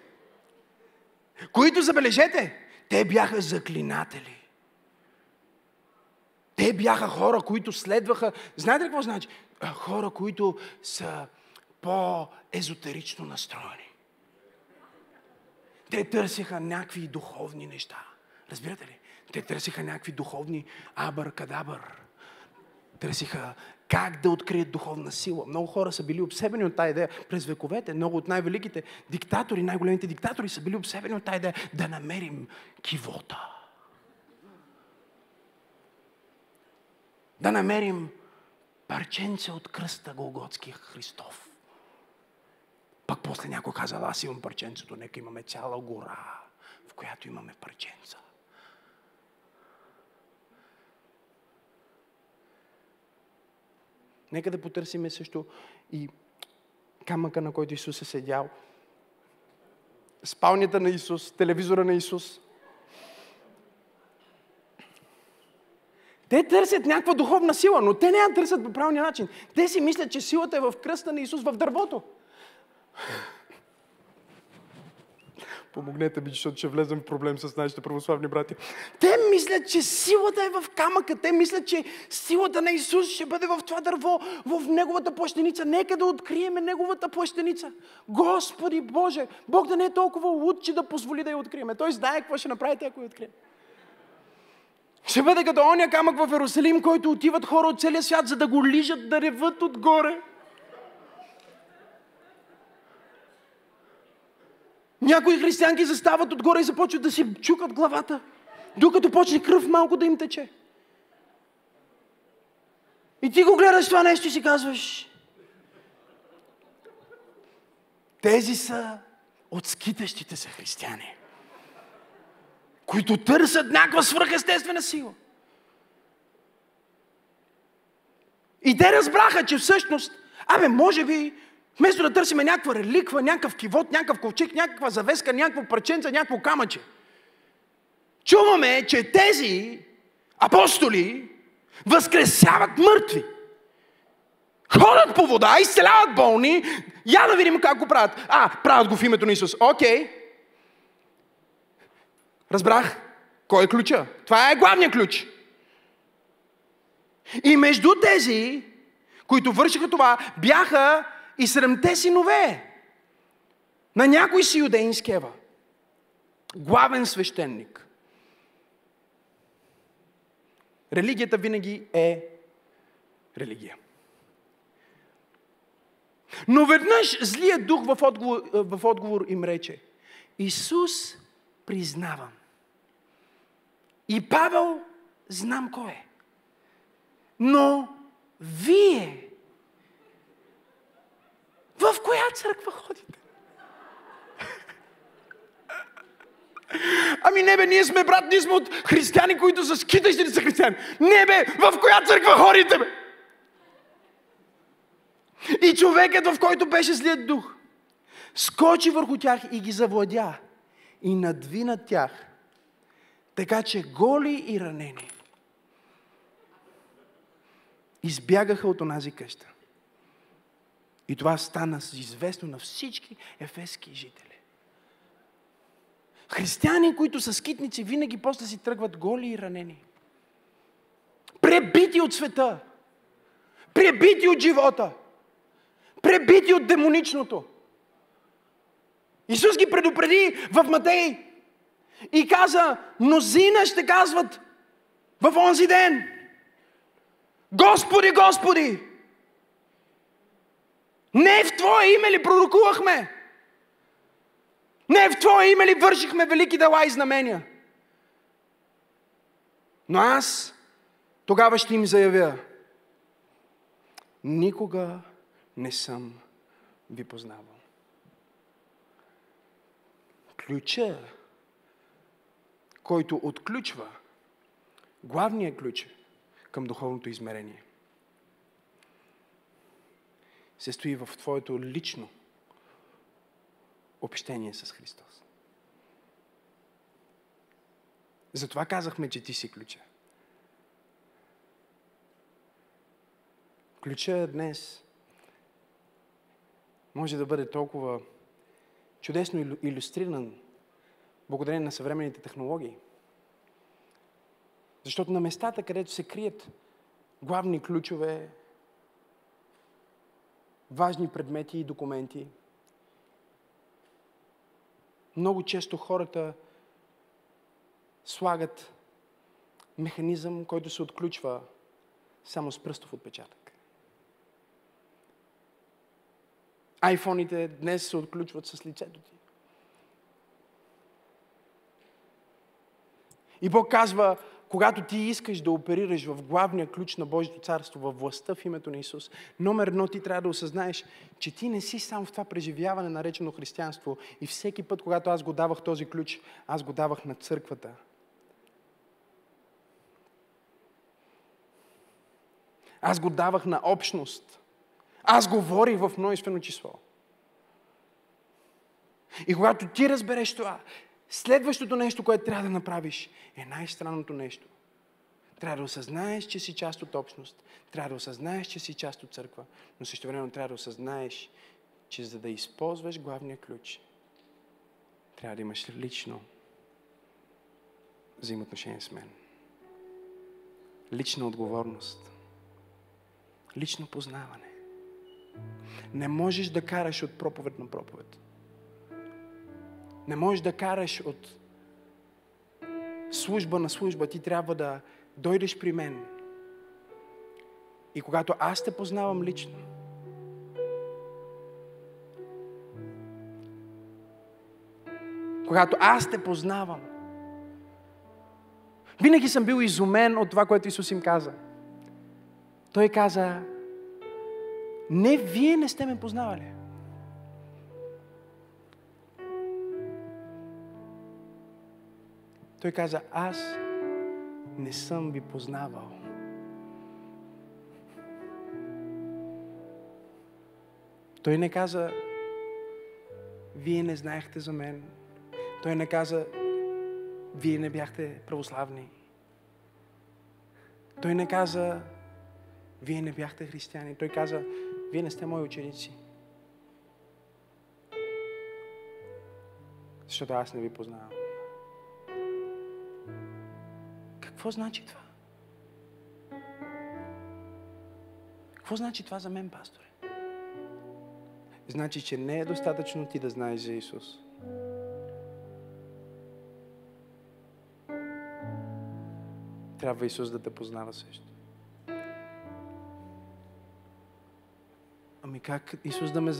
които, забележете, те бяха заклинатели. Те бяха хора, които следваха. Знаете ли какво значи? Хора, които са по-езотерично настроени. Те търсиха някакви духовни неща. Разбирате ли? Те търсиха някакви духовни абър-кадабър. Търсиха как да открият духовна сила. Много хора са били обсебени от тази идея през вековете. Много от най-великите диктатори, най-големите диктатори са били обсебени от тази идея да намерим кивота. Да намерим парченце от кръста Голготския Христов. Пък после някой казал, аз имам парченцето, нека имаме цяла гора, в която имаме парченца. Нека да потърсиме също и камъка, на който Исус е седял. Спалнята на Исус, телевизора на Исус. Те търсят някаква духовна сила, но те не я търсят по правилния начин. Те си мислят, че силата е в кръста на Исус в дървото. Помогнете ми, защото ще влезем в проблем с нашите православни брати. Те мислят, че силата е в камъка. Те мислят, че силата на Исус ще бъде в това дърво, в Неговата плащеница. Нека да откриеме Неговата плащеница. Господи Боже, Бог да не е толкова луд, че да позволи да я откриеме. Той знае какво ще направите, ако я открием. Ще бъде като оня камък в Иерусалим, който отиват хора от целия свят, за да го лижат, да реват отгоре. Някои християнки застават отгоре и започват да си чукат главата, докато почне кръв малко да им тече. И ти го гледаш това нещо и си казваш, тези са от скитащите се християни, които търсят някаква свръхестествена сила. И те разбраха, че всъщност, абе, може би Вместо да търсиме някаква реликва, някакъв кивот, някакъв ковчег, някаква завеска, някакво парченце, някакво камъче. Чуваме, че тези апостоли възкресяват мъртви. Ходят по вода, изцеляват болни. Я да видим как го правят. А, правят го в името на Исус. Окей. Разбрах. Кой е ключа? Това е главният ключ. И между тези, които вършиха това, бяха и седемте синове на някой си юдейнски ева. Главен свещеник. Религията винаги е религия. Но веднъж злият дух в отговор, в отговор им рече, Исус признавам. И Павел знам кой е. Но вие в коя църква ходите? Ами не бе, ние сме брат, ние сме от християни, които са скитащи са християни. Не бе, в коя църква ходите бе? И човекът, в който беше злият дух, скочи върху тях и ги завладя. И надвина тях, така че голи и ранени избягаха от онази къща. И това стана известно на всички ефески жители. Християни, които са скитници, винаги после си тръгват голи и ранени. Пребити от света. Пребити от живота. Пребити от демоничното. Исус ги предупреди в Матей и каза, мнозина ще казват в онзи ден, Господи, Господи, не в Твое име ли пророкувахме? Не в Твое име ли вършихме велики дела и знамения? Но аз тогава ще им заявя, никога не съм ви познавал. Ключа, който отключва, главният ключ към духовното измерение, се стои в твоето лично общение с Христос. Затова казахме, че ти си ключа. Ключа днес може да бъде толкова чудесно иллюстриран благодарение на съвременните технологии. Защото на местата, където се крият главни ключове, важни предмети и документи, много често хората слагат механизъм, който се отключва само с пръстов отпечатък. Айфоните днес се отключват с лицето ти. И Бог казва, когато ти искаш да оперираш в главния ключ на Божието царство, във властта в името на Исус, номер едно ти трябва да осъзнаеш, че ти не си сам в това преживяване, наречено християнство. И всеки път, когато аз го давах този ключ, аз го давах на църквата. Аз го давах на общност. Аз говорих в множествено число. И когато ти разбереш това, следващото нещо, което трябва да направиш, е най-странното нещо. Трябва да осъзнаеш, че си част от общност. Трябва да осъзнаеш, че си част от църква. Но също време трябва да осъзнаеш, че за да използваш главния ключ, трябва да имаш лично взаимоотношение с мен. Лична отговорност. Лично познаване. Не можеш да караш от проповед на проповед. Не можеш да караш от служба на служба. Ти трябва да дойдеш при мен. И когато аз те познавам лично, когато аз те познавам, винаги съм бил изумен от това, което Исус им каза. Той каза, не, вие не сте ме познавали. Той каза, аз не съм ви познавал. Той не каза, вие не знаехте за мен. Той не каза, вие не бяхте православни. Той не каза, вие не бяхте християни. Той каза, вие не сте мои ученици. Защото аз не ви познавам. Какво значи това? Какво значи това за мен, пасторе? Значи, че не е достатъчно ти да знаеш за Исус. Трябва Исус да те познава също. Ами как Исус да ме,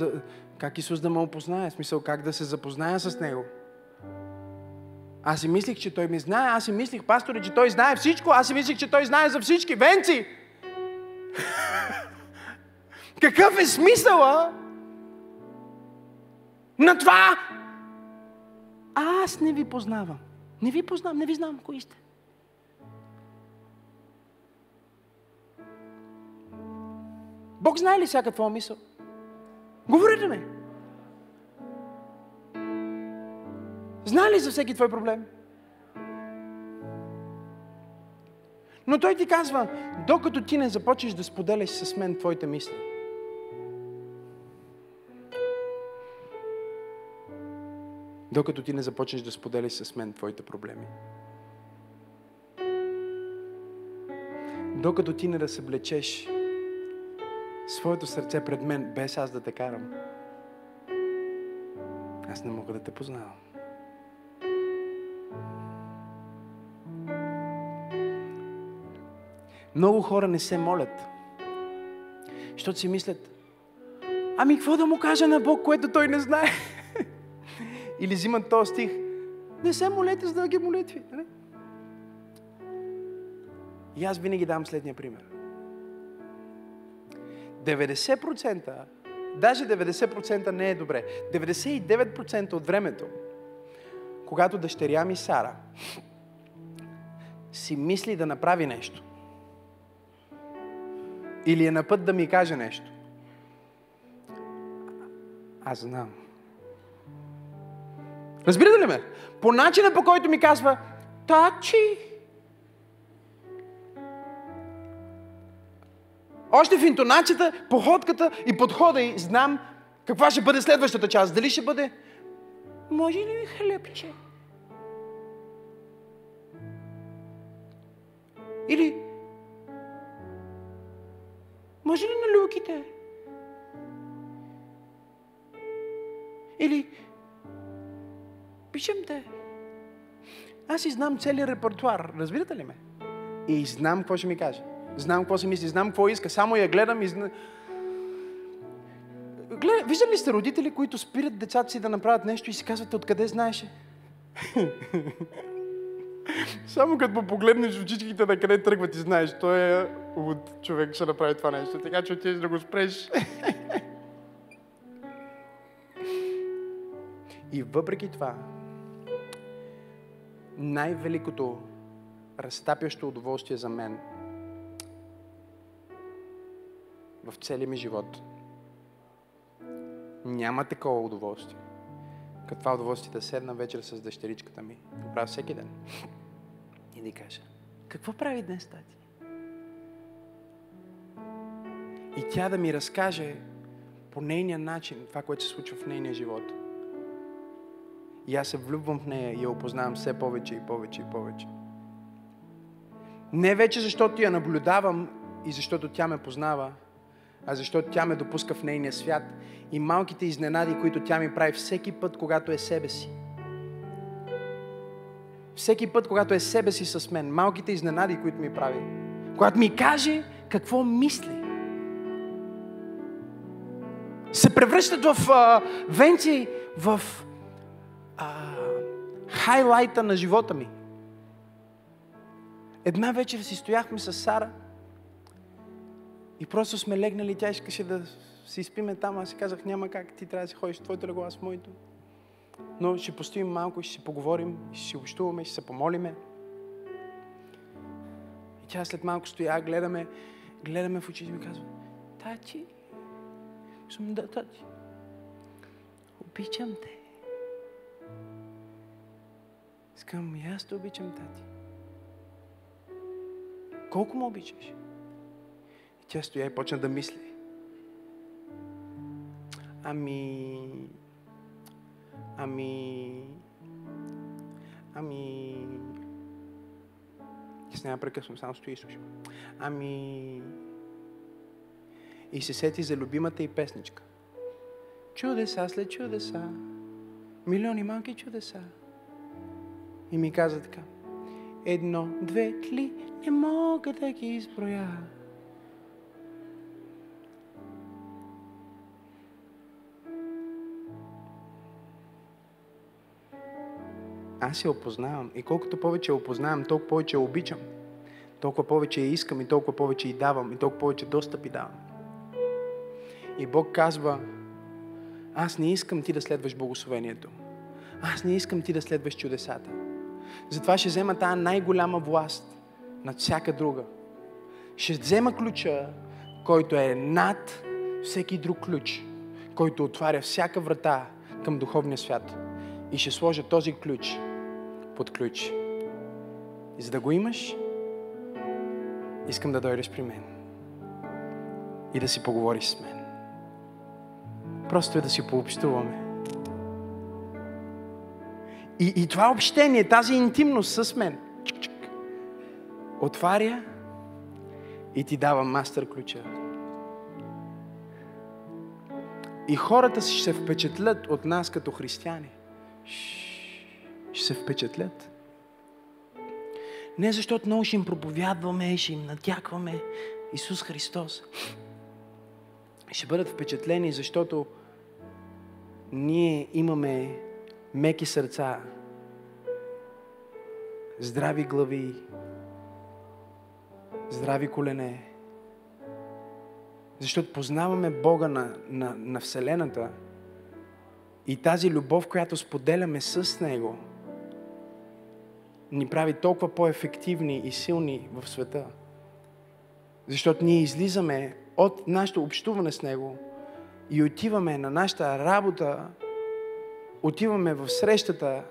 как Исус да ме опознае? В смисъл, как да се запозная с Него? Аз си мислих, че той ми знае. Аз си мислих, пасторе, че той знае всичко. Аз си мислих, че той знае за всички. Венци! Какъв е смисъла на това? Аз не ви познавам. Не ви познавам, не ви знам кои сте. Бог знае ли всяка твоя мисъл? Говорите ми. Знае ли за всеки твой проблем? Но той ти казва, докато ти не започнеш да споделяш с мен твоите мисли, докато ти не започнеш да споделяш с мен твоите проблеми, докато ти не да съблечеш своето сърце пред мен, без аз да те карам, аз не мога да те познавам. Много хора не се молят, защото си мислят, ами какво да му кажа на Бог, което той не знае? Или взимат този стих, не се молете, за да ги молитви. Не? Нали? И аз винаги дам следния пример. 90% даже 90% не е добре. 99% от времето, когато дъщеря ми Сара си мисли да направи нещо, или е на път да ми каже нещо, аз знам. Разбирате ли ме? По начина по който ми казва, тачи, Още в интонацията, походката и подхода и знам каква ще бъде следващата част. Дали ще бъде може ли ми хлебче? Или може ли на люките? Или пишем те. Аз и знам целият репертуар, разбирате ли ме? И знам какво ще ми каже. Знам какво си мисли, знам какво иска. Само я гледам и зна... Глед, виждали ли сте родители, които спират децата си да направят нещо и си казват, откъде знаеше? Само като погледнеш очичките на къде тръгват и знаеш, той е от човек ще направи това нещо. Така че отидеш да го спреш. и въпреки това, най-великото разтапящо удоволствие за мен – в целия ми живот. Няма такова удоволствие. Като удоволствие да седна вечер с дъщеричката ми. Го правя всеки ден. И да кажа, какво прави днес тати? И тя да ми разкаже по нейния начин това, което се случва в нейния живот. И аз се влюбвам в нея и я опознавам все повече и повече и повече. Не вече защото я наблюдавам и защото тя ме познава, а защото тя ме допуска в нейния свят и малките изненади, които тя ми прави всеки път, когато е себе си. Всеки път, когато е себе си с мен, малките изненади, които ми прави. Когато ми каже какво мисли. Се превръщат в а, венци, в а, хайлайта на живота ми. Една вечер си стояхме с Сара – и просто сме легнали, тя искаше да си спиме там, аз си казах, няма как, ти трябва да си ходиш в твоето легло, аз моето. Но ще постоим малко, ще си поговорим, ще си общуваме, ще се помолиме. И тя след малко стоя, гледаме, гледаме в очите и ми казва, тати, съм да, тати, обичам те. Искам и аз да обичам тати. Колко му обичаш? Тя стоя и почна да мисли. Ами... Ами... Ами... Аз няма прекъсвам, само стои и слушам. Ами... И се сети за любимата и песничка. Чудеса след чудеса. Милиони малки чудеса. И ми каза така. Едно, две, три, не мога да ги изброя. Аз я опознавам. И колкото повече я опознавам, толкова повече я обичам. Толкова повече я искам и толкова повече й давам и толкова повече достъп и давам. И Бог казва, аз не искам ти да следваш благословението. Аз не искам ти да следваш чудесата. Затова ще взема тази най-голяма власт над всяка друга. Ще взема ключа, който е над всеки друг ключ, който отваря всяка врата към духовния свят. И ще сложа този ключ под ключ. И за да го имаш, искам да дойдеш при мен и да си поговориш с мен. Просто е да си пообщуваме. И, и това общение, тази интимност с мен, чик, чик, отваря и ти дава мастер ключа. И хората ще се впечатлят от нас като християни. Шш ще се впечатлят. Не защото много ще им проповядваме, ще им натякваме Исус Христос. Ще бъдат впечатлени, защото ние имаме меки сърца, здрави глави, здрави колене Защото познаваме Бога на, на, на Вселената и тази любов, която споделяме с Него, ни прави толкова по-ефективни и силни в света. Защото ние излизаме от нашето общуване с Него и отиваме на нашата работа, отиваме в срещата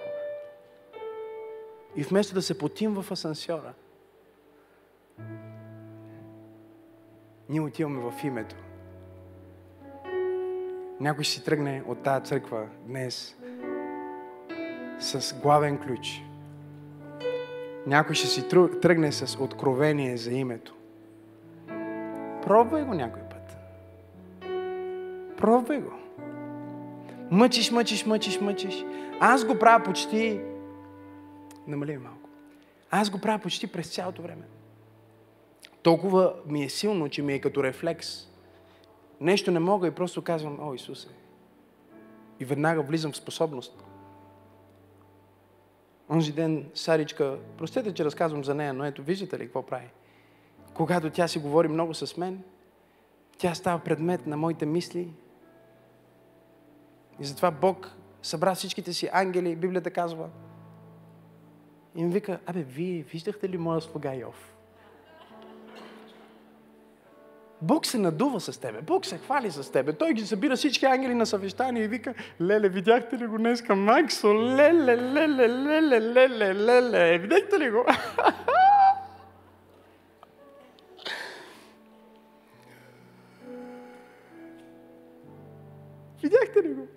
и вместо да се потим в асансьора, ние отиваме в името. Някой ще си тръгне от тази църква днес с главен ключ. Някой ще си тръгне с откровение за името. Пробвай го някой път. Пробвай го. Мъчиш, мъчиш, мъчиш, мъчиш. Аз го правя почти... Намали малко. Аз го правя почти през цялото време. Толкова ми е силно, че ми е като рефлекс. Нещо не мога и просто казвам, о, Исусе. И веднага влизам в способност. Онзи ден Саричка, простете, че разказвам за нея, но ето, виждате ли какво прави? Когато тя си говори много с мен, тя става предмет на моите мисли. И затова Бог събра всичките си ангели, Библията казва. И им вика, абе, вие виждахте ли моя слуга Йов? Бог се надува с тебе, Бог се хвали с тебе. Той ги събира всички ангели на съвещание и вика, леле, видяхте ли го днеска, Максо? Леле, леле, леле, леле, леле. Видяхте ли го? Видяхте ли го?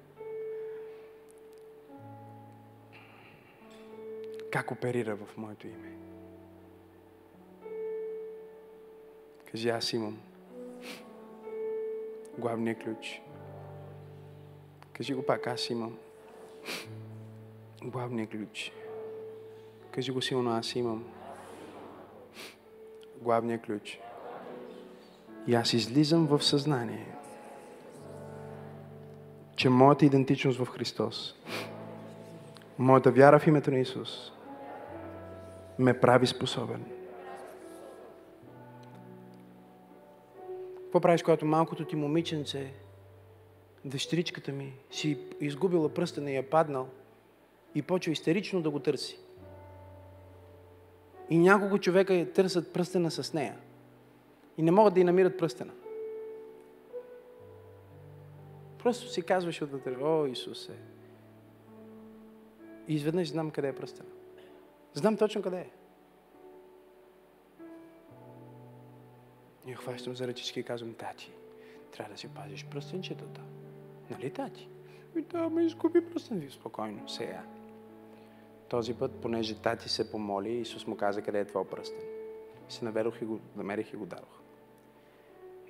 Как оперира в моето име? Кажи, аз имам главния ключ. Кажи го пак, аз имам главния ключ. Кажи го силно, аз имам главния ключ. И аз излизам в съзнание, че моята идентичност в Христос, моята вяра в името на Исус, ме прави способен Какво правиш, когато малкото ти момиченце, дъщеричката ми, си изгубила пръстена и е паднал и почва истерично да го търси? И няколко човека я търсят пръстена с нея. И не могат да й намират пръстена. Просто си казваш отвътре, о, Исусе. И изведнъж знам къде е пръстена. Знам точно къде е. И хващам за ръчички и казвам, тати, трябва да си пазиш пръстенчетата. Нали, тати? И да, ме изгуби пръстен ви спокойно. Сега. Този път, понеже тати се помоли, Исус му каза къде е твой пръстен. И се наведох и го намерих и го дадох.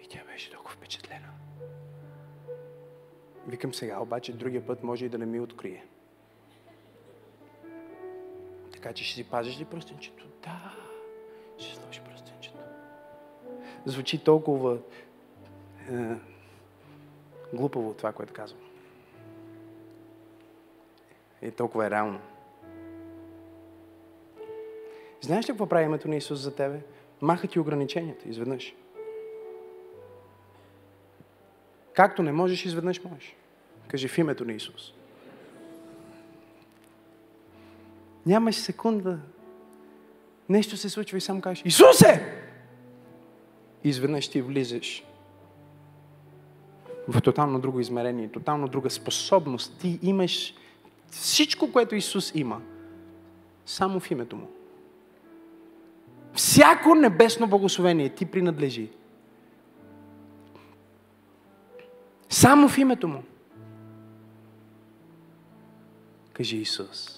И тя беше толкова впечатлена. Викам сега, обаче другия път може и да не ми открие. Така че ще си пазиш ли пръстенчето? Да, звучи толкова е, глупаво това, което казвам. И толкова е реално. Знаеш ли какво прави името на Исус за тебе? Маха ти ограниченията изведнъж. Както не можеш, изведнъж можеш. Кажи в името на Исус. Нямаш секунда. Нещо се случва и само кажеш Исусе! Изведнъж ти влизаш в тотално друго измерение, тотално друга способност. Ти имаш всичко, което Исус има, само в името Му. Всяко небесно благословение ти принадлежи. Само в името Му. Кажи Исус.